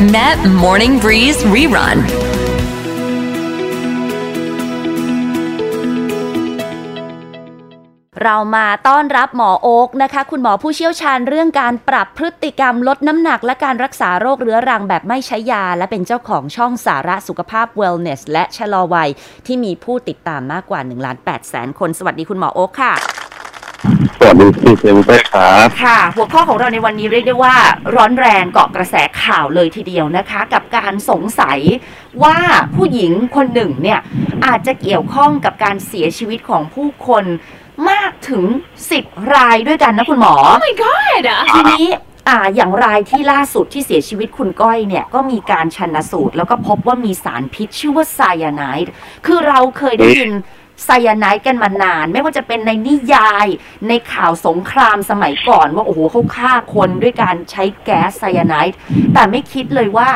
Met Morning Breeze Rerun. เรามาต้อนรับหมอโอ๊กนะคะ คุณหมอผู้เชี่ยวชาญเรื่องการปรับพฤติกรรมลดน้ำหนัก และการรักษาโรคเรื้อรังแบบไม่ใช้ยา และเป็นเจ้าของช่องสาระสุขภาพ Wellness และชะลอวัย ที่มีผู้ติดตามมากกว่า1ล้าน8แสนคน สวัสดีคุณหมอโอ๊กค่ะ สวัสดีพี่เจมส์เป้ครับค่ะ หัวข้อของเราในวันนี้เรียกได้ว่าร้อนแรงเกาะกระแสข่าวเลยทีเดียวนะคะ กับการสงสัยว่าผู้หญิงคนหนึ่งเนี่ยอาจจะเกี่ยวข้องกับการเสียชีวิตของผู้คนมากถึง 10 รายด้วยกันนะคุณหมอ Oh my god! ทีนี้อ่าอย่างรายที่ล่าสุดที่เสียชีวิตคุณก้อยเนี่ย ก็มีการชันสูตร แล้วก็พบว่ามีสารพิษชื่อว่าไซยาไนด์คือเราเคยได้ยิน ไซยาไนด์กันมานาน ไม่ว่าจะเป็นในนิยายในข่าวสงครามสมัยก่อนว่าโอ้โหเขาฆ่าคนด้วยการใช้แก๊สไซยาไนด์แต่ไม่คิดเลยว่า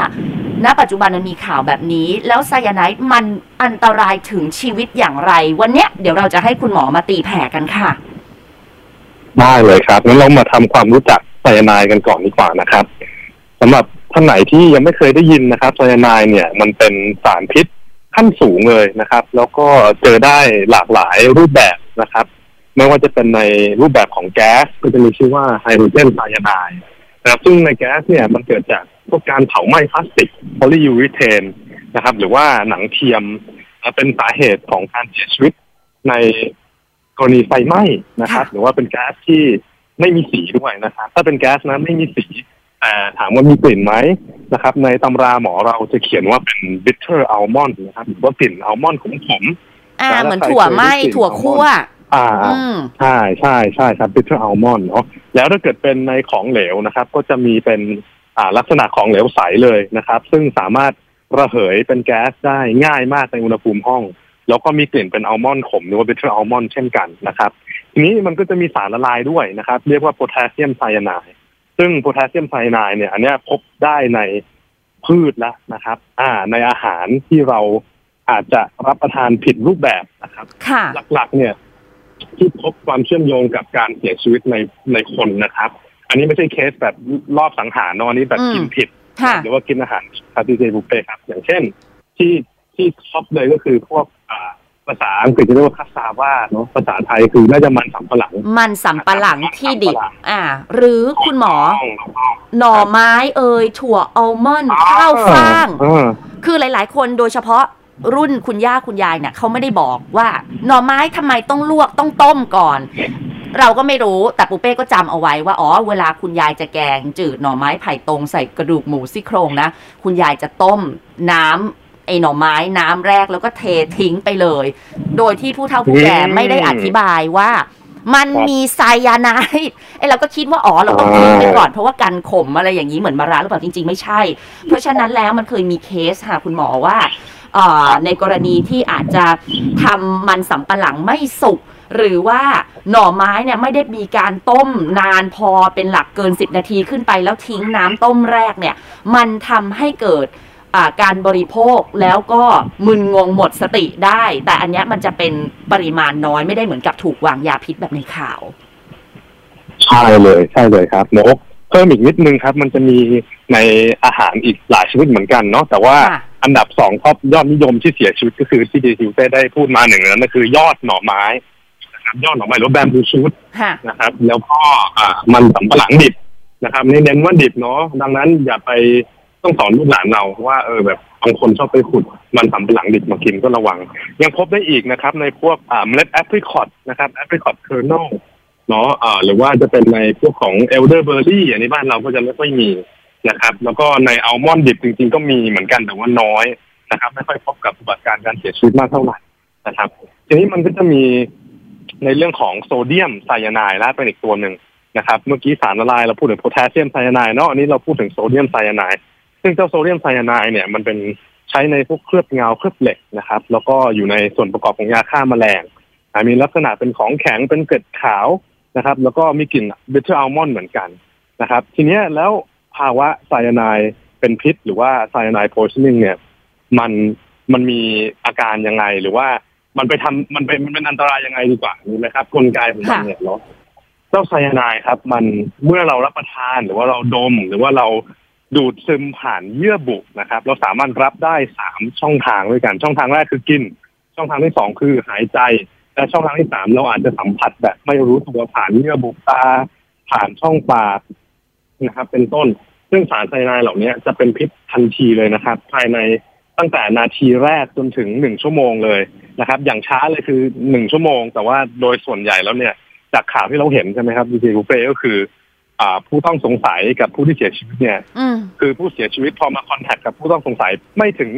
ณปัจจุบันมันมีข่าวแบบนี้ แล้วไซยาไนด์มันอันตรายถึงชีวิตอย่างไร วันเนี้ยเดี๋ยวเราจะให้คุณหมอมาตีแผ่กันค่ะ ได้เลยครับงั้นเรามาทำความรู้จักไซยาไนด์กันก่อนดีกว่านะครับสำหรับท่านไหนที่ยังไม่เคยได้ยินนะครับไซยาไนด์เนี่ย มันเป็นสารพิษ ขั้นสูงเลยนะครับ แล้วก็เจอได้หลากหลายรูปแบบนะครับ ไม่ว่าจะเป็นในรูปแบบของแก๊สก็จะมีชื่อว่าไฮโดรเจนไซยาไนด์นะครับซึ่งในแก๊สเนี่ยมันเกิดจากพวกการเผาไหม้พลาสติกโพลียูริเทนนะครับ หรือว่าหนังเทียมอ่าเป็นสาเหตุของการเสียชีวิตในกรณีไฟไหม้นะครับค่ะหรือว่าเป็นแก๊สที่ไม่มีสีด้วยนะครับ ถ้าเป็นแก๊สนะไม่มีสี แต่ถามว่ามีกลิ่นไหมนะครับ ในตำราหมอเราจะเขียนว่าเป็น bitter almond นะครับหรือว่ากลิ่นอัลมอนด์ขมอ่าแล้วเหมือนใครถั่วไหมเคยได้กลิ่นถั่วคั่วๆอ่าอืมใช่ใช่ใช่ครับ bitter almond เนาะแล้วถ้าเกิดเป็นในของเหลวนะครับ ก็จะมีเป็นอ่าลักษณะของเหลวใสเลยนะครับ ซึ่งสามารถระเหยเป็นแก๊สได้ง่ายมากในอุณหภูมิห้อง แล้วก็มีกลิ่นเป็นอัลมอนด์ขมหรือว่า bitter almond เช่นกันนะครับ ทีนี้มันก็จะมีสารละลายด้วยนะครับ เรียกว่าโพแทสเซียมไซยาไนด์ ซึ่งโพแทสเซียมไซยาไนด์เนี่ย อันเนี้ยพบได้ในพืชแล้วนะครับ อ่า ในอาหารที่เราอาจจะรับประทานผิดรูปแบบนะครับค่ะหลักๆ เนี่ย ที่พบความเชื่อมโยงกับการเสียชีวิตในในคนนะครับ อันนี้ไม่ใช่เคสแบบลอบสังหารเนอะอันนี้แบบอืมกินผิดค่ะหรือว่ากินอาหารคาติเจบุฟเฟ่ครับ อย่างเช่น ที่ที่ top เลยก็คือพวกอ่า ภาษาอังกฤษจะเรียกว่าคาซาว่าเนาะภาษาไทยคือน่าจะมันสำปะหลัง มันสำปะหลังที่ดิบมันสำปะหลังอ่า หรือคุณหมอต้องต้องหน่อไม้เอ่ยถั่วอัลมอนด์ข้าวฟ่างอ่าคือหลาย ๆ คนโดยเฉพาะรุ่นคุณย่าคุณยายเนี่ยเขาไม่ได้บอกว่า หน่อไม้ทำไมต้องลวกต้องต้มก่อน เราก็ไม่รู้แต่ปูเป้ก็จำเอาไว้ว่าอ๋อเวลาคุณยายจะแกงจืดหน่อไม้ไผ่ตรงใส่กระดูกหมูซี่โครงนะ คุณยายจะต้มน้ำ ไอ้หน่อไม้น้ำแรกแล้วก็เททิ้งไปเลย โดยที่ผู้เฒ่าผู้แก่อืมไม่ได้อธิบายว่า มันครับมีไซยาไนด์ไอ้เราก็คิดว่าอ๋อเราต้องทิ้งไปก่อนเพราะว่ากันขมอะไรอย่างนี้เหมือนมะระหรือเปล่าจริง ๆ ไม่ใช่ เพราะฉะนั้นแล้วมันเคยมีเคสค่ะคุณหมอว่าเอ่อในกรณีที่อาจจะทำมันสำปะหลังไม่สุกหรือว่าหน่อไม้เนี่ยไม่ได้มีการต้มนานพอเป็นหลักเกิน 10 นาทีขึ้นไปแล้วทิ้งน้ำต้มแรกเนี่ย มันทำให้เกิดอ่า การบริโภคแล้วก็มึนงงหมดสติได้ แต่อันเนี้ยมันจะเป็นปริมาณน้อยไม่ได้เหมือนกับถูกวางยาพิษแบบในข่าว ใช่เลยใช่เลยครับนกเพิ่มอีกนิดนึงครับ มันจะมีในอาหารอีกหลายชนิดเหมือนกันเนาะแต่ว่าค่ะอันดับสอง top ยอดนิยมที่เสียชีวิตก็คือที่ดีซิวเต้ได้พูดมาหนึ่งนั้นก็คือยอดหน่อไม้นะครับยอดหน่อไม้หรือ bamboo shoot ค่ะนะครับ แล้วก็อ่ามันสำปะหลังดิบนะครับนี่เน้นว่าดิบเนาะดังนั้นอย่าไป ต้องสอนลูกหลานเราว่าเออแบบบางคนชอบไปขุดมันสำปะหลังดิบมากินก็ระวัง ยังพบได้อีกนะครับ ในพวกอ่าเมล็ดแอปริคอตนะครับ apricot kernel เนาะอ่าหรือว่าจะเป็นในพวกของ elderberry อันนี้บ้านเราก็จะไม่ค่อยมีนะครับ แล้วก็ในอัลมอนด์ดิบจริง ๆ ก็มีเหมือนกันแต่ว่าน้อยนะครับ ไม่ค่อยพบกับอุบัติการการเสียชีวิตมากเท่าไหร่นะครับ ทีนี้มันก็จะมีในเรื่องของโซเดียมไซยาไนด์และเป็นอีกตัวหนึ่งนะครับ เมื่อกี้สารละลายเราพูดถึงโพแทสเซียมไซยาไนด์เนาะอันนี้เราพูดถึงโซเดียมไซยาไนด์ ซึ่งเจ้าโซเดียมไซยาไนด์เนี่ยมันเป็นใช้ในพวกเคลือบเงาเคลือบเหล็กนะครับ แล้วก็อยู่ในส่วนประกอบของยาฆ่าแมลงอ่ามีลักษณะเป็นของแข็งเป็นเกล็ดขาวนะครับ แล้วก็มีกลิ่น bitter almond เหมือนกันนะครับ ทีเนี้ยแล้วภาวะไซยาไนด์เป็นพิษ หรือว่า cyanide poisoning เนี่ยมันมันมีอาการยังไงหรือว่ามันไปทำมันเป็นมันเป็นอันตรายยังไงดีกว่านี่ไหมครับกลไกของมันเนี่ยเนาะเจ้าไซยาไนด์ครับ มันเมื่อเรารับประทานหรือว่าเราดม หรือว่าเรา ดูดซึมผ่านเยื่อบุนะครับ เราสามารถรับได้สามช่องทางด้วยกันช่องทางแรกคือกิน ช่องทางที่สองคือหายใจ และช่องทางที่สามเราอาจจะสัมผัสแบบไม่รู้ตัวผ่านเยื่อบุตา ผ่านช่องปากนะครับ เป็นต้น ซึ่งสารไซยาไนด์เหล่านี้จะเป็นพิษทันทีเลยนะครับ ภายในตั้งแต่นาทีแรกจนถึงหนึ่งชั่วโมงเลยนะครับ อย่างช้าเลยคือหนึ่งชั่วโมง แต่ว่าโดยส่วนใหญ่แล้วเนี่ย จากข่าวที่เราเห็นใช่ไหมครับดีเจบุเฟ่ก็คือ ผู้ต้องสงสัยกับผู้ที่เสียชีวิตเนี่ยอืมคือผู้เสียชีวิตพอมาคอนแทคกับผู้ต้องสงสัยไม่ถึง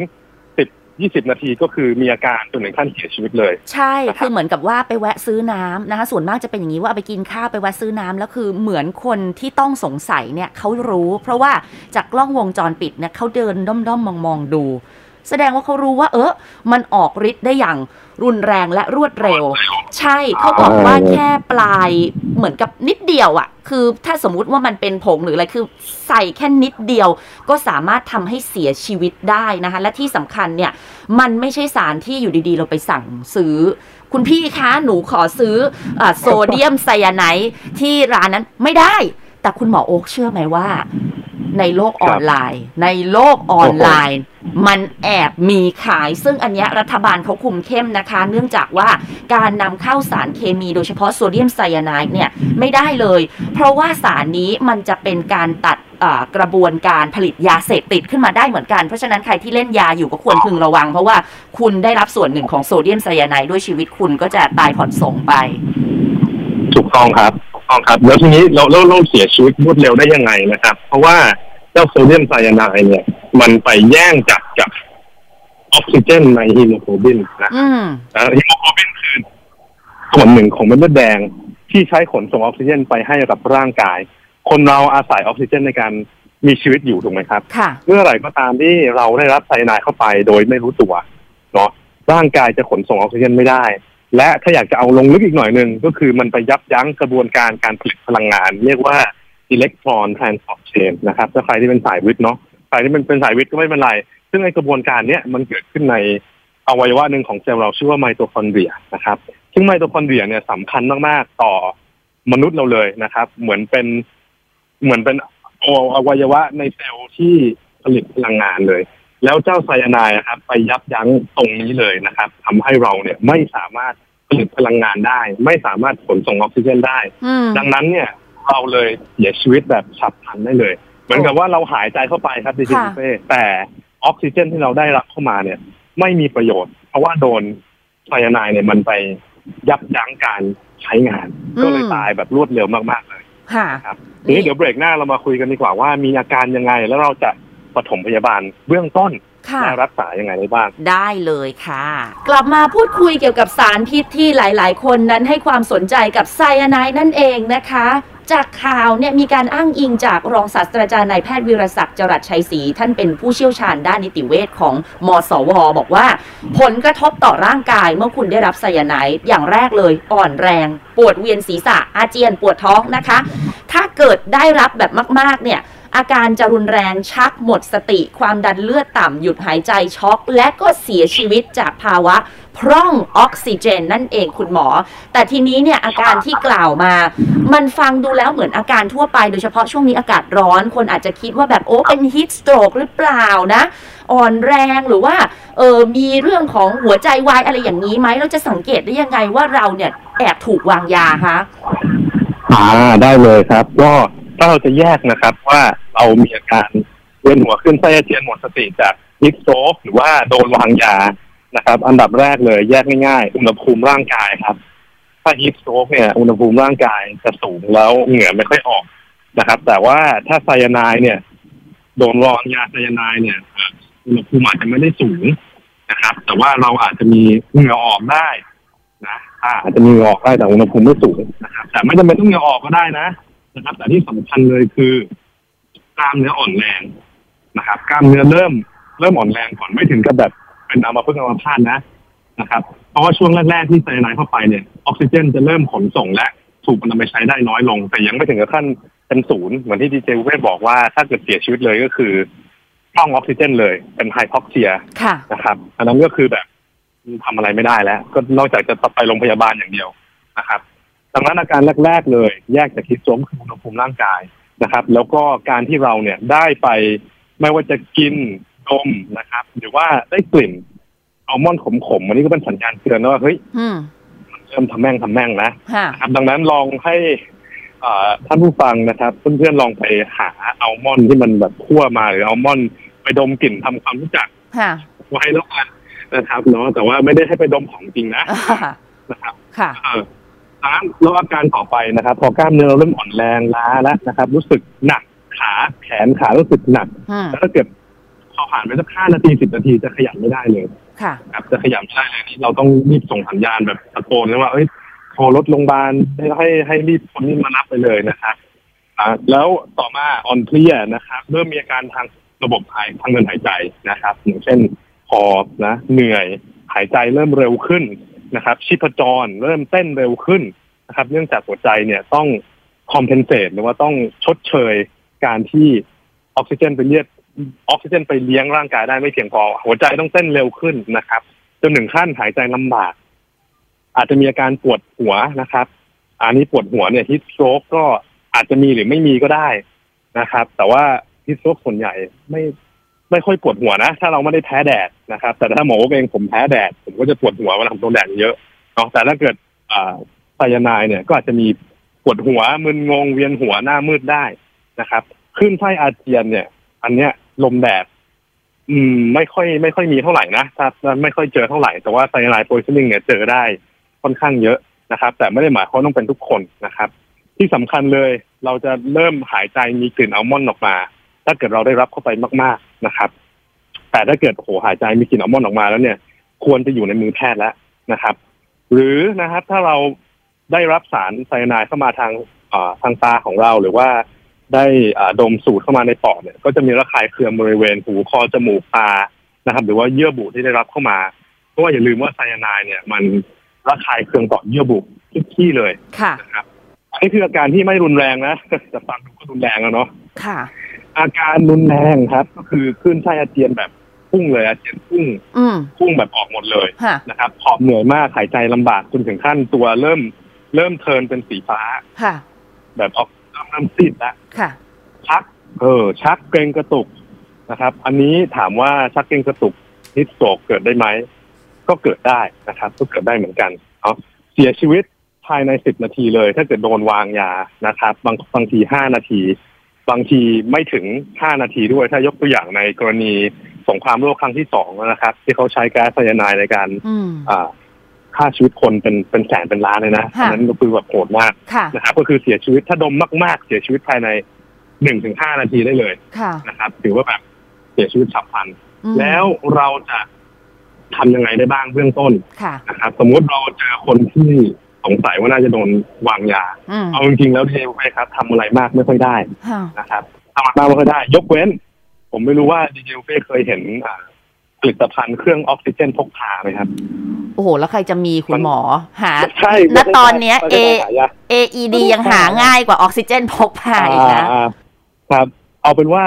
สิบยี่สิบนาทีก็คือมีอาการจนถึงขั้นเสียชีวิตเลย ใช่คือเหมือนกับว่าไปแวะซื้อน้ำนะคะส่วนมากจะเป็นอย่างนี้ว่าเอาไปกินข้าวไปแวะซื้อน้ำแล้วคือเหมือนคนที่ต้องสงสัยเนี่ยเขารู้ เพราะว่าจากกล้องวงจรปิดเนี่ยเขาเดินด้อมๆมองๆดู แสดงว่าเขารู้ว่า เออมันออกฤทธิ์ได้อย่างรุนแรงและรวดเร็ว ใช่เขาบอกว่าแค่ปลายเหมือนกับนิดเดียวอะ่ะ คือถ้าสมมุติว่ามันเป็นผงหรืออะไรคือใส่แค่นิดเดียว ก็สามารถทำให้เสียชีวิตได้นะคะ และที่สำคัญเนี่ย มันไม่ใช่สารที่อยู่ดีๆ เราไปสั่งซื้อ คุณพี่คะหนูขอซื้ออาโซเดียมไซยาไนด์ที่ร้านนั้นไม่ได้ แต่คุณหมอโอ๊คเชื่อไหมว่า ในโลกออนไลน์ ในโลกออนไลน์ มันแอบมีขาย ซึ่งอันเนี้ยรัฐบาลเขาคุมเข้มนะคะ เนื่องจากว่าการนำเข้าสารเคมีโดยเฉพาะโซเดียมไซยาไนด์เนี่ยไม่ได้เลย เพราะว่าสารนี้มันจะเป็นการตัดอ่ากระบวนการผลิตยาเสพติดขึ้นมาได้เหมือนกัน เพราะฉะนั้นใครที่เล่นยาอยู่ก็ควรพึงระวัง เพราะว่าคุณได้รับส่วนหนึ่งของโซเดียมไซยาไนด์ด้วยชีวิตคุณก็จะตายผ่อนส่งไป ถูกต้องครับถูกต้องครับ แล้วทีนี้เราเราเราเสียชีวิตรวดเร็วได้ยังไงนะครับ เพราะว่า เจ้าโซเดียมไซยาไนด์เนี่ย มันไปแย่งจากจากออกซิเจนในฮีโมโกลบินนะอืมนะฮีโมโกลบินคือส่วนหนึ่งของเม็ดเลือดแดงที่ใช้ขนส่งออกซิเจนไปให้กับร่างกาย คนเราอาศัยออกซิเจนในการมีชีวิตอยู่ถูกไหมครับค่ะเมื่อไหร่ก็ตามที่เราได้รับไซยาไนด์เข้าไปโดยไม่รู้ตัวเนาะร่างกายจะขนส่งออกซิเจนไม่ได้ และถ้าอยากจะเอาลงลึกอีกหน่อยหนึ่งก็คือมันไปยับยั้งกระบวนการการผลิตพลังงาน เรียกว่า electron transport chain นะครับถ้าใครที่เป็นสายวิทย์เนาะใครที่เป็นเป็นสายวิทย์ก็ไม่เป็นไร ซึ่งไอกระบวนการเนี้ยมันเกิดขึ้นในอวัยวะหนึ่งของเซลล์เราชื่อว่าไมโตคอนเดรียนะครับ ซึ่งไมโตคอนเดรียเนี่ยสำคัญมากๆต่อมนุษย์เราเลยนะครับ เหมือนเป็นเหมือนเป็นอวัยวะในเซลล์ที่ผลิตพลังงานเลย แล้วเจ้าไซยาไนด์นะครับ ไปยับยั้งตรงนี้เลยนะครับทำให้เราเนี่ยไม่สามารถผลิตพลังงานได้ ไม่สามารถขนส่งออกซิเจนได้อืมดังนั้นเนี่ย เราเลยเสียชีวิตแบบฉับพลันได้เลย เหมือนกับว่าเราหายใจเข้าไปครับดิจิค่ะเฟ่แต่ออกซิเจนที่เราได้รับเข้ามาเนี่ย ไม่มีประโยชน์ เพราะว่าโดนไซยาไนด์เนี่ยมันไปยับยั้งการใช้งาน ก็เลยตายแบบรวดเร็วมากๆเลยค่ะครับทีนี้เดี๋ยวเบรกหน้าเรามาคุยกันดีกว่าว่ามีอาการยังไงแล้วเราจะปฐมพยาบาลเบื้องต้นค่ะและรักษายังไงได้บ้าง ได้เลยค่ะ กลับมาพูดคุยเกี่ยวกับสารพิษที่หลาย ๆ คนนั้นให้ความสนใจกับไซยาไนด์นั่นเองนะคะ จากข่าวเนี่ยมีการอ้างอิงจากรองศาสตราจารย์นายแพทย์วิรศักดิ์จรัสชัยศรีท่านเป็นผู้เชี่ยวชาญด้านนิติเวชของมสว บอกว่า ผลกระทบต่อร่างกายเมื่อคุณได้รับไซยาไนด์อย่างแรกเลย อ่อนแรง ปวดเวียนศีรษะอาเจียนปวดท้องนะคะ ถ้าเกิดได้รับแบบมาก ๆ เนี่ย อาการจะรุนแรงชักหมดสติ ความดันเลือดต่ำหยุดหายใจช็อก และก็เสียชีวิตจากภาวะพร่องออกซิเจนนั่นเองคุณหมอ แต่ทีนี้เนี่ยอาการที่กล่าวมา มันฟังดูแล้วเหมือนอาการทั่วไป โดยเฉพาะช่วงนี้อากาศร้อน คนอาจจะคิดว่าแบบโอ้เป็นฮิตสโตรกหรือเปล่านะ อ่อนแรงหรือว่าเออมีเรื่องของหัวใจวายอะไรอย่างนี้ไหมเราจะสังเกตได้ยังไงว่าเราเนี่ยแอบถูกวางยาคะอ่าได้เลยครับ ก็ถ้าเราจะแยกนะครับว่า เรามีอาการเวียนหัวขึ้นไส้อาเจียนหมดสติจากฮิสโตรกหรือว่าโดนวางยานะครับ อันดับแรกเลยแยกง่ายๆ อุณหภูมิร่างกายครับ ถ้าฮิสโตรกเนี่ยอุณหภูมิร่างกายจะสูงแล้วเหงื่อไม่ค่อยออกนะครับ แต่ว่าถ้าไซยาไนด์เนี่ย โดนวางยาไซยาไนด์เนี่ยอุณหภูมิอาจจะไม่ได้สูงนะครับ แต่ว่าเราอาจจะมีเหงื่อออกได้นะอาอาจจะมีเหงื่อออกได้แต่อุณหภูมิไม่สูงนะครับแต่ไม่จำเป็นต้องเหงื่อออกก็ได้นะนะครับ แต่ที่สำคัญเลยคือ กล้ามเนื้ออ่อนแรงนะครับ กล้ามเนื้อเริ่มเริ่มอ่อนแรงก่อนไม่ถึงกับแบบเป็นอัมาพฤกษ์อัมาพาตนะนะครับ เพราะว่าช่วงแรกๆที่ไซยาไนด์เข้าไปเนี่ยออกซิเจนจะเริ่มขนส่งและถูกนำไปใช้ได้น้อยลง แต่ยังไม่ถึงกับขั้นเป็นศูนย์เหมือนที่ดีเจเวทบอกว่าถ้าเกิดเสียชีวิตเลยก็คือต้องออกซิเจนเลยเป็น hypoxia ค่ะนะครับอันนั้นก็คือแบบทำอะไรไม่ได้แล้ว ก็นอกจากจะไปโรงพยาบาลอย่างเดียวนะครับดังนั้นอาการแรก ๆ เลย แยกจาก heat stroke คืออุณหภูมิร่างกาย นะครับ แล้วก็การที่เราเนี่ยได้ไปไม่ว่าจะกินดมนะครับ หรือว่าได้กลิ่นอัลมอนด์ขมๆอันนี้ก็เป็นสัญญาณเตือนว่าเฮ้ยอืมเริ่มทะแม่งทะแม่งนะค่ะนะครับ ดังนั้นลองให้อ่าท่านผู้ฟังนะครับ เพื่อนๆลองไปหาอัลมอนด์ที่มันแบบคั่วมาหรืออัลมอนด์ไปดมกลิ่นทำความรู้จักค่ะไว้แล้วกันนะครับเนาะแต่ว่าไม่ได้ให้ไปดมของจริงนะอ่านะครับค่ะ เออดังนั้นแล้วอาการต่อไปนะครับ พอกล้ามเนื้อเราเริ่มอ่อนแรงล้าแล้วนะครับ รู้สึกหนักขาแขนขารู้สึกหนักอืมแล้วถ้าเกิดพอผ่านไปสักห้านาทีสิบนาทีจะขยับไม่ได้เลยค่ะครับจะขยับไม่ได้เลยนี่เราต้องรีบส่งสัญญาณแบบตะโกนเลยว่าเอ้ยโทรรถโรงพยาบาลให้ให้ให้รีบคนนี้มารับไปเลยนะครับอ่าแล้วต่อมาอ่อนเพลียนะครับเริ่มมีอาการทางระบบหายทางเดินหายใจนะครับ อย่างเช่นหอบนะ เหนื่อยหายใจเริ่มเร็วขึ้น นะครับชีพจรเริ่มเต้นเร็วขึ้นนะครับ เนื่องจากหัวใจเนี่ยต้อง compensate หรือว่าต้องชดเชยการที่ออกซิเจนไปเลียดออกซิเจนไปเลี้ยงร่างกายได้ไม่เพียงพอ หัวใจต้องเต้นเร็วขึ้นนะครับ จนหนึ่งขั้นหายใจลำบาก อาจจะมีอาการปวดหัวนะครับอันนี้ปวดหัวเนี่ยฮิสโตรกก็อาจจะมีหรือไม่มีก็ได้นะครับ แต่ว่าฮิสโตรกส่วนใหญ่ไม่ไม่ค่อยปวดหัวนะ ถ้าเราไม่ได้แพ้แดด นะครับ แต่ถ้าหมอเองผมแพ้แดด ผมก็จะปวดหัวเวลาผมโดนแดดเยอะเนาะแต่ถ้าเกิดอ่าไซยาไนเนี่ยก็อาจจะมีปวดหัวมึนงงเวียนหัวหน้ามืดได้นะครับขึ้นไส้อาเจียนเนี่ย อันเนี้ยลมแดดอืม ไม่ค่อย ไม่ค่อยมีเท่าไหร่นะถ้าไม่ค่อยเจอเท่าไหร่ แต่ว่าไซยาไนด์โพยซิ่งเนี่ยเจอได้ค่อนข้างเยอะนะครับ แต่ไม่ได้หมายความว่าต้องเป็นทุกคนนะครับ ที่สำคัญเลยเราจะเริ่มหายใจมีกลิ่นอัลมอนด์ออกมา ถ้าเกิดเราได้รับเข้าไปมาก ๆนะครับ แต่ถ้าเกิดโหหายใจมีกลิ่นอัลมอนด์ออกมาแล้วเนี่ย ควรจะอยู่ในมือแพทย์แล้วนะครับ หรือนะครับถ้าเราได้รับสารไซยาไนด์เข้ามาทางอ่าทางตาของเราหรือว่าได้อ่าดมสูดเข้ามาในปอดเนี่ยก็จะมีระคายเคืองบริเวณหูคอจมูกตานะครับ หรือว่าเยื่อบุที่ได้รับเข้ามาเพราะว่าอย่าลืมว่าไซยาไนด์เนี่ย มันระคายเคืองต่อเยื่อบุทุกที่เลยค่ะนะครับอันนี้คืออาการที่ไม่รุนแรงนะแต่ฟังดูก็รุนแรงแล้วเนาะค่ะ อาการรุนแรงครับ ก็คือคลื่นไส้อาเจียนแบบ พุ่งเลยอาเจียนพุ่งอืมพุ่งแบบออกหมดเลยค่ะนะครับหอบเหนื่อยมากหายใจลำบากจนถึงขั้นตัวเริ่ม เริ่มเทิร์นเป็นสีฟ้าค่ะแบบออกเริ่มเริ่มซีดแล้วค่ะชัก เออ ชักเกรงกระตุกนะครับ อันนี้ถามว่าชักเกรงกระตุกฮิสโตรกเกิดได้ไหมก็เกิดได้นะครับ ก็เกิดได้เหมือนกันเนาะเสียชีวิตภายในสิบนาทีเลย ถ้าเกิดโดนวางยานะครับ บางบางทีห้านาที บางทีไม่ถึงห้านาทีด้วย ถ้ายกตัวอย่างในกรณี สงครามโลกครั้งที่สองนะครับ ที่เขาใช้แก๊สไซยาไนด์ในการอืมอ่าฆ่าชีวิตคนเป็นเป็นแสนเป็นล้านเลยนะค่ะอันนั้นก็คือแบบโหดมากค่ะนะครับก็คือเสียชีวิตถ้าดมมากๆ เสียชีวิตภายในหนึ่งถึงห้านาทีได้เลยค่ะนะครับถือว่าแบบเสียชีวิตฉับพลันอืมแล้วเราจะทำยังไงได้บ้างเบื้องต้นค่ะนะครับสมมุติเราเจอคนที่สงสัยว่าน่าจะโดนวางยาอืมเอาจริงๆแล้วดีเอครับทำอะไรมากไม่ค่อยได้ค่ะนะครับทำอะไรมากไม่ค่อยได้ ยกเว้น ผมไม่รู้ว่าดีเจเฟ่เคยเห็นอ่าผลิตภัณฑ์เครื่องออกซิเจนพกพาไหมครับ โอ้โห แล้วใครจะมีคุณหมอหาใช่ณตอนเนี้ยไม่ใช่หายา AED ยังหาง่ายกว่าออกซิเจนพกพาอีกนะอ่าครับ เอาเป็นว่า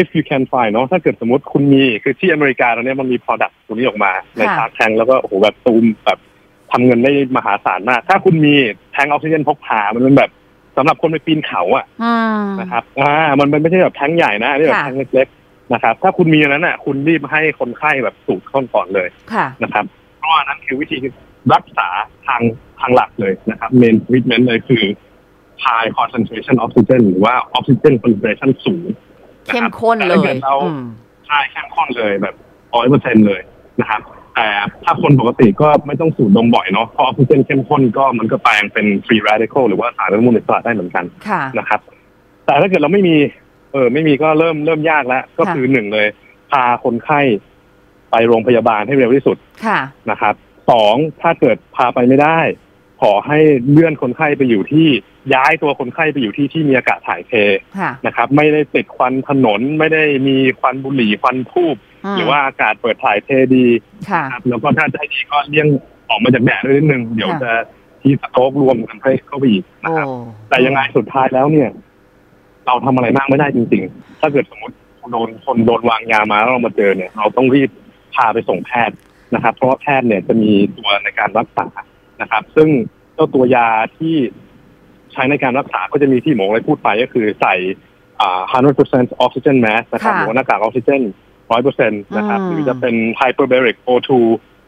if you can find เนาะถ้าเกิดสมมติคุณมีคือที่อเมริกาตอนนี้มันมี product ตัวนี้ออกมา ในค่ะชาร์จแทงแล้วก็โอ้โหแบบตูมแบบทำเงินได้มหาศาลมาก ถ้าคุณมีแทงออกซิเจนพกพา มันเป็นแบบสำหรับคนไปปีนเขาอะอืมนะครับ อ่ามันมันไม่ใช่แบบแทงใหญ่นะอันนี่แบบค่ะแทงเล็กๆ นะครับ ถ้าคุณมีอันนั้นอะ คุณรีบให้คนไข้แบบสูดเข้าก่อนเลยค่ะนะครับ เพราะว่านั้นคือวิธีรักษาทางทางหลักเลยนะครับ main treatment เลยคือ high concentration oxygen หรือว่า oxygen concentration สูงะเข้คมรับข้นแต่เลถ้ายกิดเราอืมใช่เข้มข้นเลยแบบร้อยเปอร์เซ็นเลยนะครับแต่ถ้าคนปกติก็ไม่ต้องสูดดมบ่อยเนาะเพราะออกซิเจนเข้มข้นก็มันก็แปลงเป็น free radical หรือว่าสารอนุมูลอิสระได้เหมือนกันค่ะนะครับ แต่ถ้าเกิดเราไม่มี เออไม่มีก็เริ่มเริ่มยากแล้ว ก็คือหนึ่งเลย พาคนไข้ไปโรงพยาบาลให้เร็วที่สุดค่ะนะครับสองถ้าเกิดพาไปไม่ได้ ขอให้เลื่อนคนไข้ไปอยู่ที่ย้ายตัวคนไข้ไปอยู่ที่ที่มีอากาศถ่ายเทค่ะนะครับ ไม่ได้ติดควันถนนไม่ได้มีควันบุหรี่ควันทูบมหรือว่าอากาศเปิดถ่ายเทดีค่ะนะครับแล้วก็ถ้าจะให้ดีก็เลี่ยงออกมาจากแดดด้วยนิดนึง เดี๋ยวค่ะจะที่สโตรกรวมกันให้เข้าไปอีกนะโอ้ครับแต่ยังไงสุดท้ายแล้วเนี่ย เราทำอะไรมากไม่ได้จริง ๆ ถ้าเกิดสมมติโดนคนโดนวางยามาแล้วเรามาเจอเนี่ย เราต้องรีบพาไปส่งแพทย์นะครับ เพราะว่าแพทย์เนี่ยจะมีตัวในการรักษานะครับ ซึ่งเจ้าตัวยาที่ใช้ในการรักษาก็จะมีที่หมอเลยพูดไปก็คือใส่อ่า100% oxygen mask นะครับค่ะหรือว่าหน้ากากออกซิเจน100%นะครับอืมหรือจะเป็น hyperbaric O2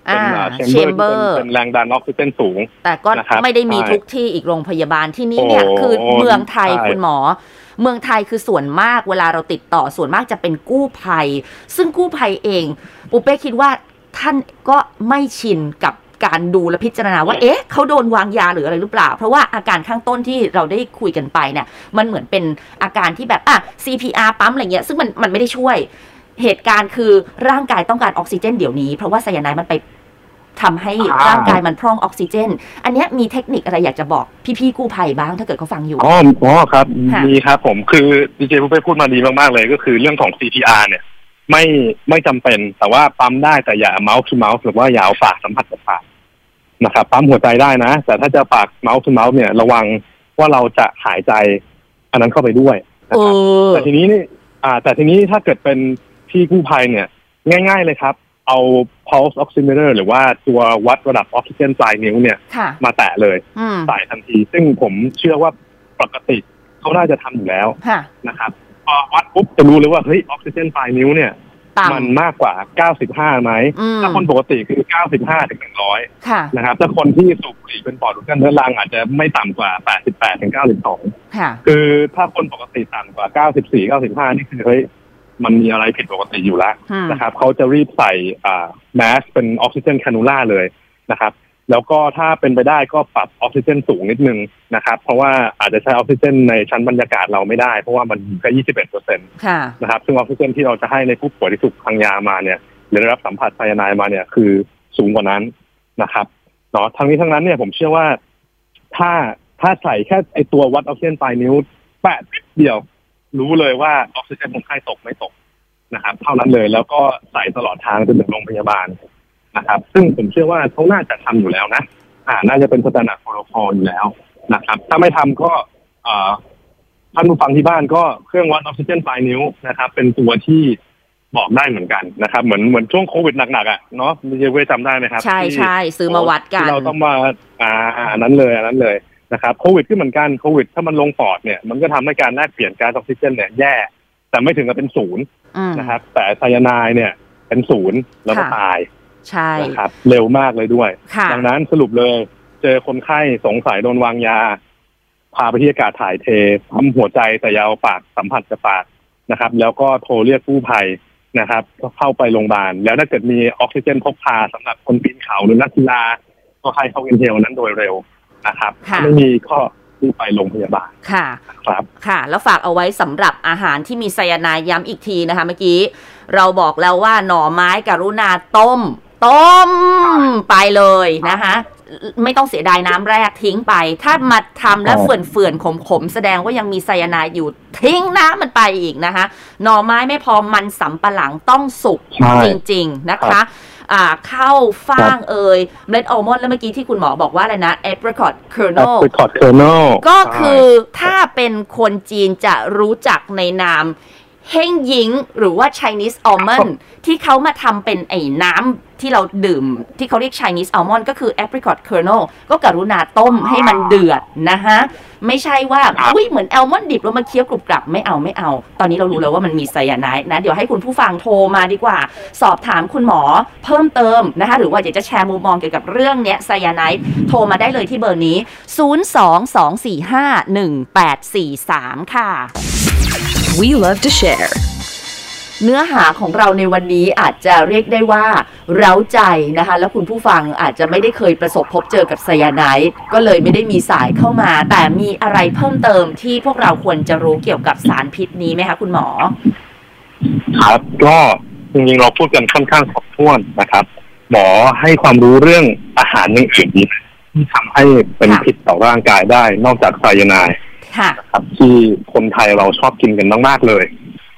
เป็นอ่าอ่าแช chamber มที่เบอเป็นร์เป็นแรงดันออกซิเจนสูง แต่ก็นะครับไม่ได้มีใช่ทุกที่อีกโรงพยาบาลที่นี่เนี่ยโอ้คือเมืองไทยใช่คุณหมอ เมืองไทยคือส่วนมากเวลาเราติดต่อส่วนมากจะเป็นกู้ภัย ซึ่งกู้ภัยเองปุเป้คิดว่าท่านก็ไม่ชินกับการดูและพิจารณาว่า เอ๊ะ เขาโดนวางยาหรืออะไรหรือเปล่า เพราะว่าอาการข้างต้นที่เราได้คุยกันไปเนี่ย มันเหมือนเป็นอาการที่แบบ อะ CPR ปั๊มอะไรเงี้ย ซึ่งมันมันไม่ได้ช่วย เหตุการณ์คือร่างกายต้องการออกซิเจนเดี๋ยวนี้ เพราะว่าไซยาไนด์มันไปทำให้อ่าร่างกายมันพร่องออกซิเจน อันเนี้ยมีเทคนิคอะไรอยากจะบอกพี่ๆกู้ภัยบ้างถ้าเกิดเขาฟังอยู่ อ๋ออ๋อครับค่ะมีครับผมคือดีเจผู้ไปพูดมาดีมากๆเลย ก็คือเรื่องของ CPR เนี่ย ไม่ไม่จำเป็นแต่ว่าปั๊มได้แต่อย่า mouth to mouth หรือว่าอย่าเอาปากสัมผัสกับปากนะครับปั๊มหัวใจได้นะ แต่ถ้าจะปาก mouth to mouth เนี่ยระวังว่าเราจะหายใจ อันนั้นเข้าไปด้วยนะเอครับอแต่ทีนี้นี่อ่า แต่ทีนี้ถ้าเกิดเป็น พี่กู้ภัยเนี่ย ง่าย ๆเลยครับ เอา pulse oximeter หรือว่าตัววัดระดับออกซิเจนปลายนิ้วเนี่ยค่ะมาแตะเลยอืมใส่ทันที ซึ่งผมเชื่อว่าปกติเขาน่าจะทำอยู่แล้วค่ะนะครับพอวัดปุ๊บจะรู้เลยว่าเฮ้ยออกซิเจนปลายนิ้วเนี่ยต่ำมันมากกว่า 95ไหมอืมถ้าคนปกติคือ 95ถึง100ค่ะนะครับ ถ้าคนที่สูบบุหรี่เป็นปอดอุดกั้นเรื้อรังอาจจะไม่ต่ำกว่า 88ถึง92ค่ะคือถ้าคนปกติต่ำกว่า 94 95 นี่คือเฮ้ย มันมีอะไรผิดปกติอยู่แล้วอืมนะครับเขาจะรีบใส่อ่าแมสเป็นออกซิเจนแคนูล่าเลยนะครับแล้วก็ถ้าเป็นไปได้ก็ปรับออกซิเจนสูงนิดนึงนะครับ เพราะว่าอาจจะใช้ออกซิเจนในชั้นบรรยากาศเราไม่ได้ เพราะว่ามันอยู่แค่ 21เปอร์เซ็นต์ค่ะนะครับ ซึ่งออกซิเจนที่เราจะให้ในผู้ป่วยที่ถูกทางยามาเนี่ย หรือได้รับสัมผัสไซยาไนด์มาเนี่ยคือสูงกว่านั้นนะครับเนาะทั้งนี้ทั้งนั้นเนี่ยผมเชื่อว่าถ้าถ้าใส่แค่ไอตัววัดออกซิเจนปลายนิ้วแปะนิดเดียว รู้เลยว่าออกซิเจนคนไข้ตกไม่ตกนะครับ เท่านั้นเลยแล้วก็ใส่ตลอดทางจนถึงโรงพยาบาลนะครับ ซึ่งผมเชื่อว่าเขาน่าจะทำอยู่แล้วนะ อ่า น่าจะเป็น standard protocol อยู่แล้วนะครับ ถ้าไม่ทำก็เอ่อท่านผู้ฟังที่บ้านก็เครื่องวัดออกซิเจนปลายนิ้วนะครับ เป็นตัวที่บอกได้เหมือนกันนะครับ เหมือนเหมือนช่วงโควิดหนักๆอะเนาะมีเว้ยจำได้ไหมครับ ใช่ที่ใช่ซื้อมาวัดกันที่เราต้องมาอ่าอันนั้นเลยอันนั้นเลย นะครับโควิดก็เหมือนกันโควิด ถ้ามันลงปอดเนี่ยมันก็ทำให้การแลกเปลี่ยนก๊าซออกซิเจนเนี่ยแย่ แต่ไม่ถึงกับเป็นศูนย์อืมนะครับ แต่ไซยาไนด์เนี่ยเป็นศูนย์แล้วก็ค่ะตายใช่นะครับ เร็วมากเลยด้วยค่ะดังนั้นสรุปเลย เจอคนไข้สงสัยโดนวางยา พาไปที่อากาศถ่ายเทปั๊มหัวใจแต่อยาเอาปากสัมผัสกับปากนะครับ แล้วก็โทรเรียกกู้ภัยนะครับก็เข้าไปโรงพยาบาล แล้วถ้าเกิดมีออกซิเจนพกพาสำหรับคนปีนเขาหรือนักกีฬาก็ให้เข้าอินเทลนั้นโดยเร็ว นะครับค่ะถ้าไม่มีก็รีบไปโรงพยาบาลค่ะครับค่ะ แล้วฝากเอาไว้สำหรับอาหารที่มีไซยาไนด์ย้ำอีกทีนะคะเมื่อกี้ เราบอกแล้วว่าหน่อไม้กรุณาต้ม ต้มไปเลยนะคะไม่ต้องเสียดายน้ำแรกทิ้งไป ถ้ามาทำแล้วครับเฟื่อนเฟื่อนๆขมๆ แสดงว่ายังมีไซยาไนด์อยู่ทิ้งน้ำมันไปอีกนะคะ หน่อไม้ไม่พอมันสำปะหลังต้องสุกใช่จริง ๆ นะคะอ่า ข้าวฟ่างเอ่ยเมล็ดอัลมอนด์แล้วเมื่อกี้ที่คุณหมอบอกว่าอะไรนะ apricot แอ kernel ปริคอตเคอร์เนลก็คือถ้าเป็นคนจีนจะรู้จักในนาม เฮงหยิงหรือว่า Chinese almond ที่เขามาทำเป็นไอ้น้ำที่เราดื่ม ที่เขาเรียก Chinese almond ก็คือ apricot kernel ก็กรุณาต้มให้มันเดือดนะฮะ ไม่ใช่ว่าครับอุ้ยเหมือนอัลมอนด์ดิบแล้วมาเคี้ยวกรุบกรับไม่เอาไม่เอา ตอนนี้เรารู้แล้วว่ามันมีไซยาไนด์นะ เดี๋ยวให้คุณผู้ฟังโทรมาดีกว่า สอบถามคุณหมอเพิ่มเติมนะคะหรือว่าอยากจะแชร์มุมมองเกี่ยวกับเรื่องเนี้ยไซยาไนด์โทรมาได้เลยที่เบอร์นี้ 022451843 ค่ะ We love to share. เนื้อหาของเราในวันนี้อาจจะเรียกได้ว่า เร้าใจนะคะ แล้วคุณผู้ฟังอาจจะไม่ได้เคยประสบพบเจอกับไซยาไนด์ก็เลยไม่ได้มีสายเข้ามา แต่มีอะไรเพิ่มเติมที่พวกเราควรจะรู้เกี่ยวกับสารพิษนี้ไหมคะคุณหมอ ครับก็จริงๆเราพูดกันค่อนข้างครบถ้วนนะครับ หมอให้ความรู้เรื่องอาหารอย่างอื่นอีกที่ทำให้เป็นค่ะพิษต่อร่างกายได้ นอกจากไซยาไนด์ ค่ะครับที่คนไทยเราชอบกินกันมากๆเลย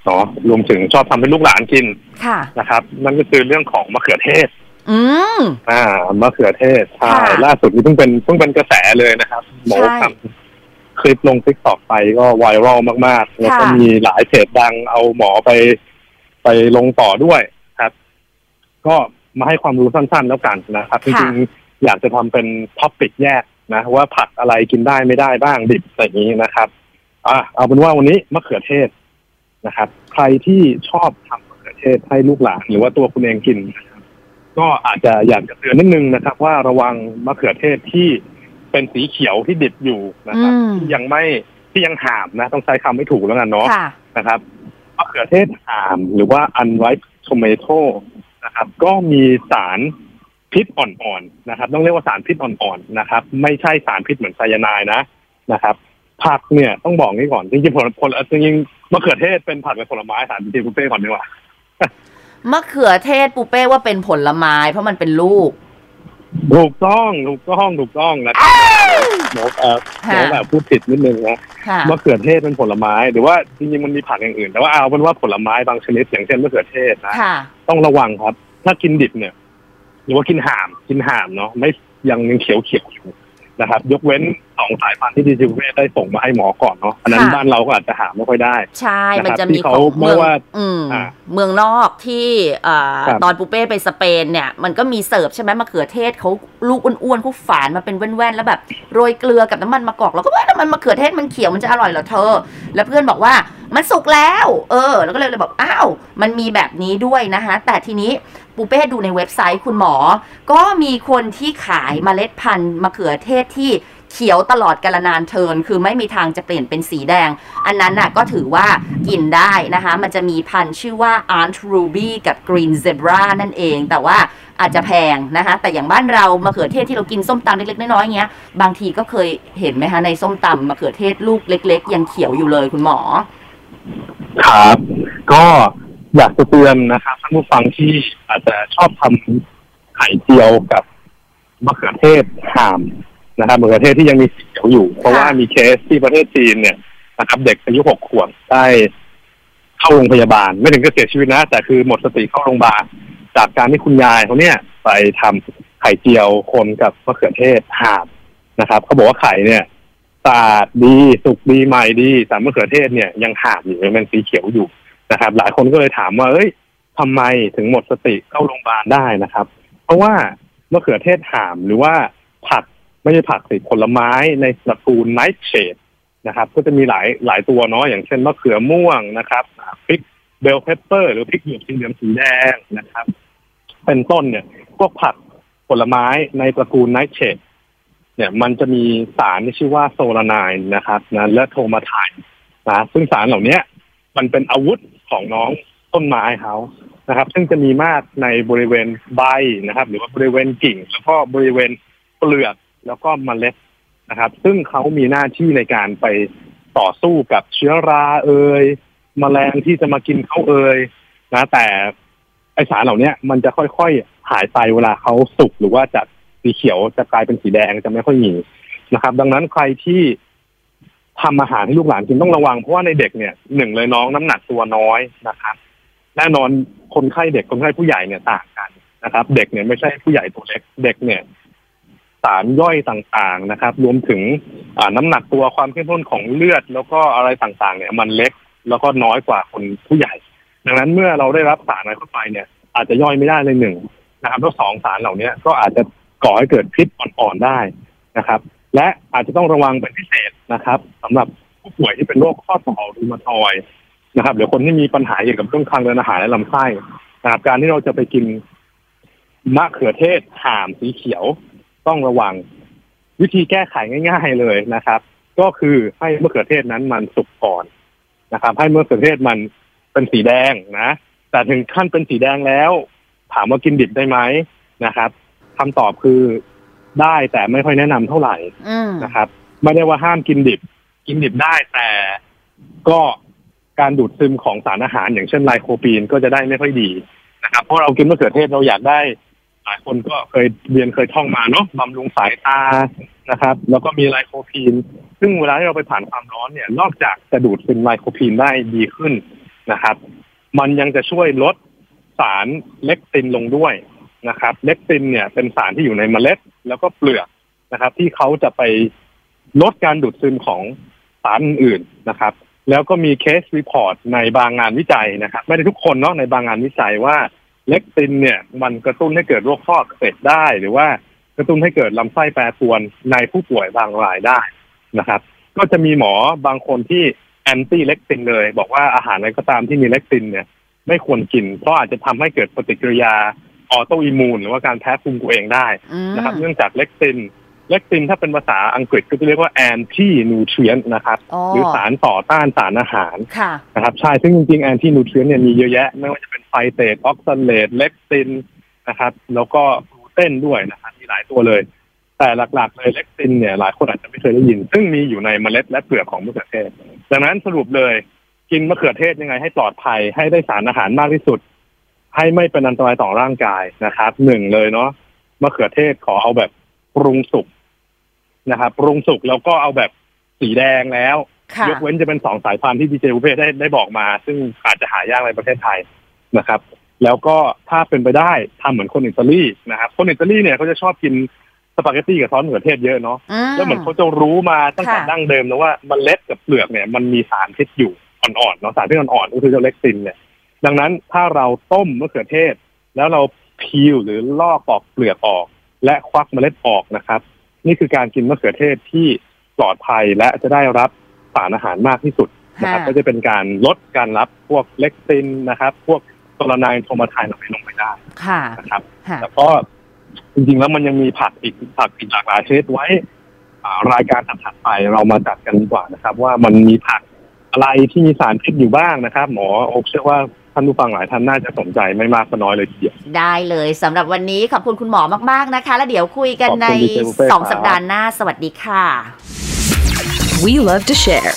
เนาะรวมถึงชอบทำให้ลูกหลานกินค่ะนะครับ นั่นก็คือเรื่องของมะเขือเทศ อืมอ่ามะเขือเทศใช่ค่ะล่าสุดนี้เพิ่งเป็นเพิ่งเป็นกระแสเลยนะครับหมอใช่ทำคลิปลงทิกตอกไปก็ไวรัลมากๆ แล้วก็ค่ะมีหลายเพจดังเอาหมอไป ไปลงต่อด้วยครับ ก็มาให้ความรู้สั้นๆแล้วกันนะครับจริงๆอยากจะทำเป็นท็อปิกแยก นะว่าผักอะไรกินได้ไม่ได้บ้างดิบอะไรอย่างนี้นะครับ อะเอาเป็นว่าวันนี้มะเขือเทศนะครับ ใครที่ชอบทำมะเขือเทศให้ลูกหลานหรือว่าตัวคุณเองกินนะครับก็อาจจะอยากจะเตือนนิดนึงนะครับ ว่าระวังมะเขือเทศที่เป็นสีเขียวที่ดิบอยู่นะครับอืมที่ยังไม่ที่ยังหามนะ ต้องใช้คำไม่ถูกแล้วกันเนาะค่ะนะครับมะเขือเทศหามหรือว่า unripe tomato นะครับ ก็มีสาร พิษอ่อนๆนะครับ ต้องเรียกว่าสารพิษอ่อนๆนะครับ ไม่ใช่สารพิษเหมือนไซยาไนด์นะนะครับผักเนี่ยต้องบอกนี้ก่อนจริงๆผลผลจริงๆมะเขือเทศเป็นผักเป็นผลไม้ถามจริงๆคุณเป้ก่อนดีกว่ามะเขือเทศปูเป้ว่าเป็นผลไม้ เพราะมันเป็นลูก ถูกต้องถูกต้องถูกต้องนะครับหมอเอ่อหมอแบบพูดผิดนิดนึงนะค่ะมะเขือเทศเป็นผลไม้ หรือว่าจริงๆมันมีผักอย่างอื่น แต่ว่าเอาเป็นว่าผลไม้บางชนิดอย่างเช่นมะเขือเทศนะค่ะต้องระวังครับ ถ้ากินดิบเนี่ย หรือว่ากินห่ามกินห่ามเนาะไม่ยังยังเขียวเขียวอยู่นะครับ ยกเว้น สองสายพันธุ์ที่ดิจิเวชได้ส่งมาให้หมอก่อนเนาะอันนั้นค่ะบ้านเราก็อาจจะหาไม่ค่อยได้ ใช่นะครับมันจะมีที่เขาของเมืองไม่ว่าอืมอ่าเมืองนอกที่อ่าครับตอนปูเป้ไปสเปนเนี่ย มันก็มีเสิร์ฟใช่ไหมมะเขือเทศเขาลูกอ้วนๆเขาฝานมาเป็นแว่นๆแล้วแบบโรยเกลือกับน้ำมันมะกอกแล้วก็ว่าน้ำมันมะเขือเทศมันเขียวมันจะอร่อยเหรอเธอ แล้วเพื่อนบอกว่ามันสุกแล้ว เออ แล้วก็เลยเลยบอกอ้าว มันมีแบบนี้ด้วยนะคะ แต่ทีนี้ปูเป้ดูในเว็บไซต์คุณหมอ ก็มีคนที่ขายเมล็ดพันธุ์มะเขือเทศที่ เขียวตลอดกาลนานเทิน คือไม่มีทางจะเปลี่ยนเป็นสีแดง อันนั้นน่ะก็ถือว่ากินได้นะคะ มันจะมีพันธุ์ชื่อว่า Aunt Ruby กับ Green Zebra นั่นเอง แต่ว่าอาจจะแพงนะคะ แต่อย่างบ้านเรามะเขือเทศที่เรากินส้มตำเล็กๆน้อยๆเงี้ย บางทีก็เคยเห็นไหมคะในส้มตำมะเขือเทศลูกเล็ก ๆ ยังเขียวอยู่เลยคุณหมอ ครับ ก็อยากจะเตือนนะครับท่านผู้ฟังที่อาจจะชอบทำไข่เจียวกับมะเขือเทศห่าม นะครับมะเขือเทศที่ยังมีสีเขียวอยู่ เพราะว่ามีเคสที่ประเทศจีนเนี่ยนะครับเด็กอายุหกขวบได้เข้าโรงพยาบาล ไม่ถึงกับเสียชีวิตนะ แต่คือหมดสติเข้าโรงพยาบาลจากการที่คุณยายเขาเนี่ยไปทำไข่เจียวคนกับมะเขือเทศห่ามนะครับเขาบอกว่าไข่เนี่ยสะอาดดีสุกดีใหม่ดีแต่มะเขือเทศเนี่ยยังห่ามอยู่ยังเป็นสีเขียวอยู่นะครับ หลายคนก็เลยถามว่าเอ้ยทำไมถึงหมดสติเข้าโรงพยาบาลได้นะครับ เพราะว่ามะเขือเทศห่ามหรือว่าผัก ไม่ใช่ผักสิผลไม้ในตระกูล nightshade นะครับ ก็จะมีหลายหลายตัวเนาะอย่างเช่นมะเขือม่วงนะครับพริก bell pepper หรือพริกหยวกสีเหลืองสีแดงนะครับ เป็นต้นเนี่ยพวกผักผลไม้ในตระกูล nightshade เนี่ยมันจะมีสารที่ชื่อว่า solanine นะครับนะและ tomatine นะซึ่งสารเหล่านี้มันเป็นอาวุธของน้องต้นไม้เขานะครับ ซึ่งจะมีมากในบริเวณใบนะครับ หรือว่าบริเวณกิ่ง แล้วก็บริเวณเปลือก แล้วก็เมล็ดนะครับ ซึ่งเขามีหน้าที่ในการไปต่อสู้กับเชื้อราเอ่ยแมลงที่จะมากินเขาเอ่ยนะ แต่ไอสารเหล่านี้มันจะค่อยๆหายไปเวลาเขาสุกหรือว่าจากสีเขียวจะกลายเป็นสีแดงจะไม่ค่อยมีนะครับ ดังนั้นใครที่ทำอาหารให้ลูกหลานกินต้องระวังเพราะว่าในเด็กเนี่ยหนึ่งเลยน้องน้ำหนักตัวน้อยนะครับแน่นอนคนไข้เด็กคนไข้ผู้ใหญ่เนี่ยต่างกันนะครับ เด็กเนี่ยไม่ใช่ผู้ใหญ่ตัวเล็กเด็กเนี่ย สารย่อยต่างๆนะครับ รวมถึงน้ำหนักตัวความเข้มข้นของเลือด แล้วก็อะไรต่างๆ เนี่ย มันเล็กแล้วก็น้อยกว่าคนผู้ใหญ่ ดังนั้นเมื่อเราได้รับสารอะไรเข้าไปเนี่ย อาจจะย่อยไม่ได้เลยหนึ่งนะครับแล้วสองสารเหล่านี้ก็อาจจะก่อให้เกิดพิษอ่อนๆได้นะครับ และอาจจะต้องระวังเป็นพิเศษนะครับสำหรับผู้ป่วยที่เป็นโรคข้อต่อรูมาตอยนะครับหรือคนที่มีปัญหาเกี่ยวกับเรื่องทางเดินอาหารและลำไส้นะครับการที่เราจะไปกินมะเขือเทศห่ามสีเขียว ต้องระวัง วิธีแก้ไขง่าย ๆเลยนะครับ ก็คือให้มะเขือเทศนั้นมันสุกก่อนนะครับ ให้มะเขือเทศมันเป็นสีแดงนะ แต่ถึงขั้นเป็นสีแดงแล้ว ถามว่ากินดิบได้ไหมนะครับคำตอบคือได้แต่ไม่ค่อยแนะนำเท่าไหร่อืมนะครับ ไม่ได้ว่าห้ามกินดิบ กินดิบได้แต่ก็การดูดซึมของสารอาหารอย่างเช่นไลโคปีนก็จะได้ไม่ค่อยดีนะครับเพราะเรากินมะเขือเทศเราอยากได้ หลายคนก็เคยเรียนเคยท่องมาเนาะบำรุงสายตานะครับ แล้วก็มีไลโคพีน ซึ่งเวลาที่เราไปผ่านความร้อนเนี่ย นอกจากจะดูดซึมไลโคพีนได้ดีขึ้นนะครับ มันยังจะช่วยลดสาร lectin ลงด้วยนะครับ lectin เนี่ยเป็นสารที่อยู่ในเมล็ด แล้วก็เปลือกนะครับ ที่เขาจะไปลดการดูดซึมของสารอื่นนะครับ แล้วก็มี case report ในบางงานวิจัยนะครับ ไม่ได้ทุกคนเนาะในบางงานวิจัยว่า lectin เนี่ยมันกระตุ้นให้เกิดโรคข้ออักเสบได้ หรือว่ากระตุ้นให้เกิดลำไส้แปรปรวนในผู้ป่วยบางรายได้นะครับ ก็จะมีหมอบางคนที่ anti lectin เลย บอกว่าอาหารอะไรก็ตามที่มี lectin เนี่ย ไม่ควรกิน เพราะอาจจะทำให้เกิดปฏิกิริยา autoimmune หรือว่าการแพ้ภูมิตัวเองได้อืมนะครับ เนื่องจาก lectin lectin ถ้าเป็นภาษาอังกฤษก็จะเรียกว่า antinutrient นะครับอ๋อหรือสารต่อต้านสารอาหารค่ะนะครับใช่ซึ่งจริงๆแอนตี้นูเทรียนเนี่ยมีเยอะแยะ ไม่ว่าจะเป็น phytate oxalate lectin นะครับ แล้วก็กลูเตนด้วยนะครับมีหลายตัวเลย แต่หลักๆเลยเล็กตินเนี่ยหลายคนอาจจะไม่เคยได้ยิน ซึ่งมีอยู่ในเมล็ดและเปลือกของมะเขือเทศ ดังนั้นสรุปเลยกินมะเขือเทศยังไงให้ปลอดภัยให้ได้สารอาหารมากที่สุด ให้ไม่เป็นอันตรายต่อร่างกายนะครับหนึ่งเลยเนาะมะเขือเทศขอเอาแบบปรุงสุก นะครับปรุงสุกแล้วก็เอาแบบสีแดงแล้วค่ะยกเว้นจะเป็นสองสายพันธุ์ที่ดีเจบุฟเฟ่ได้ได้บอกมา ซึ่งอาจจะหายากในประเทศไทยนะครับ แล้วก็ถ้าเป็นไปได้ทำเหมือนคนอิตาลีนะครับ คนอิตาลีเนี่ยเขาจะชอบกินสปาเกตตี้กับซอสมะเขือเทศเยอะเนาะอืมแล้วเหมือนเขาจะรู้มาตั้งแต่ค่ะดั้งเดิมนะว่าเมล็ดกับเปลือกเนี่ยมันมีสารพิษอยู่อ่อนๆเนาะสารพิษอ่อนๆก็คือเจ้า lectin เนี่ย ดังนั้นถ้าเราต้มมะเขือเทศ แล้วเรา peel หรือลอกปอกเปลือกออก และควักเมล็ดออกนะครับ นี่คือการกินมะเขือเทศที่ปลอดภัยและจะได้รับสารอาหารมากที่สุดนะครับค่ะก็จะเป็นการลดการรับพวก lectin นะครับ พวกโซลาไนน์โทมาไทน์ลงไปลงไปได้ค่ะนะครับค่ะแล้วก็จริงๆแล้วมันยังมีผักอีกผักอีกหลากหลายชนิดไว้อ่ารายการถัดๆไปเรามาจัดกันดีกว่านะครับ ว่ามันมีผักอะไรที่มีสารพิษอยู่บ้างนะครับ หมอโอ๊คเชื่อว่า ท่านผู้ฟังหลายท่านน่าจะสนใจไม่มากก็น้อยเลยทีเดียวได้เลยสำหรับวันนี้ขอบคุณคุณหมอมากๆนะคะ แล้วเดี๋ยวคุยกันขอบคุณในดีเจบุฟเฟ่สองครับสัปดาห์หน้า สวัสดีค่ะ We love to share.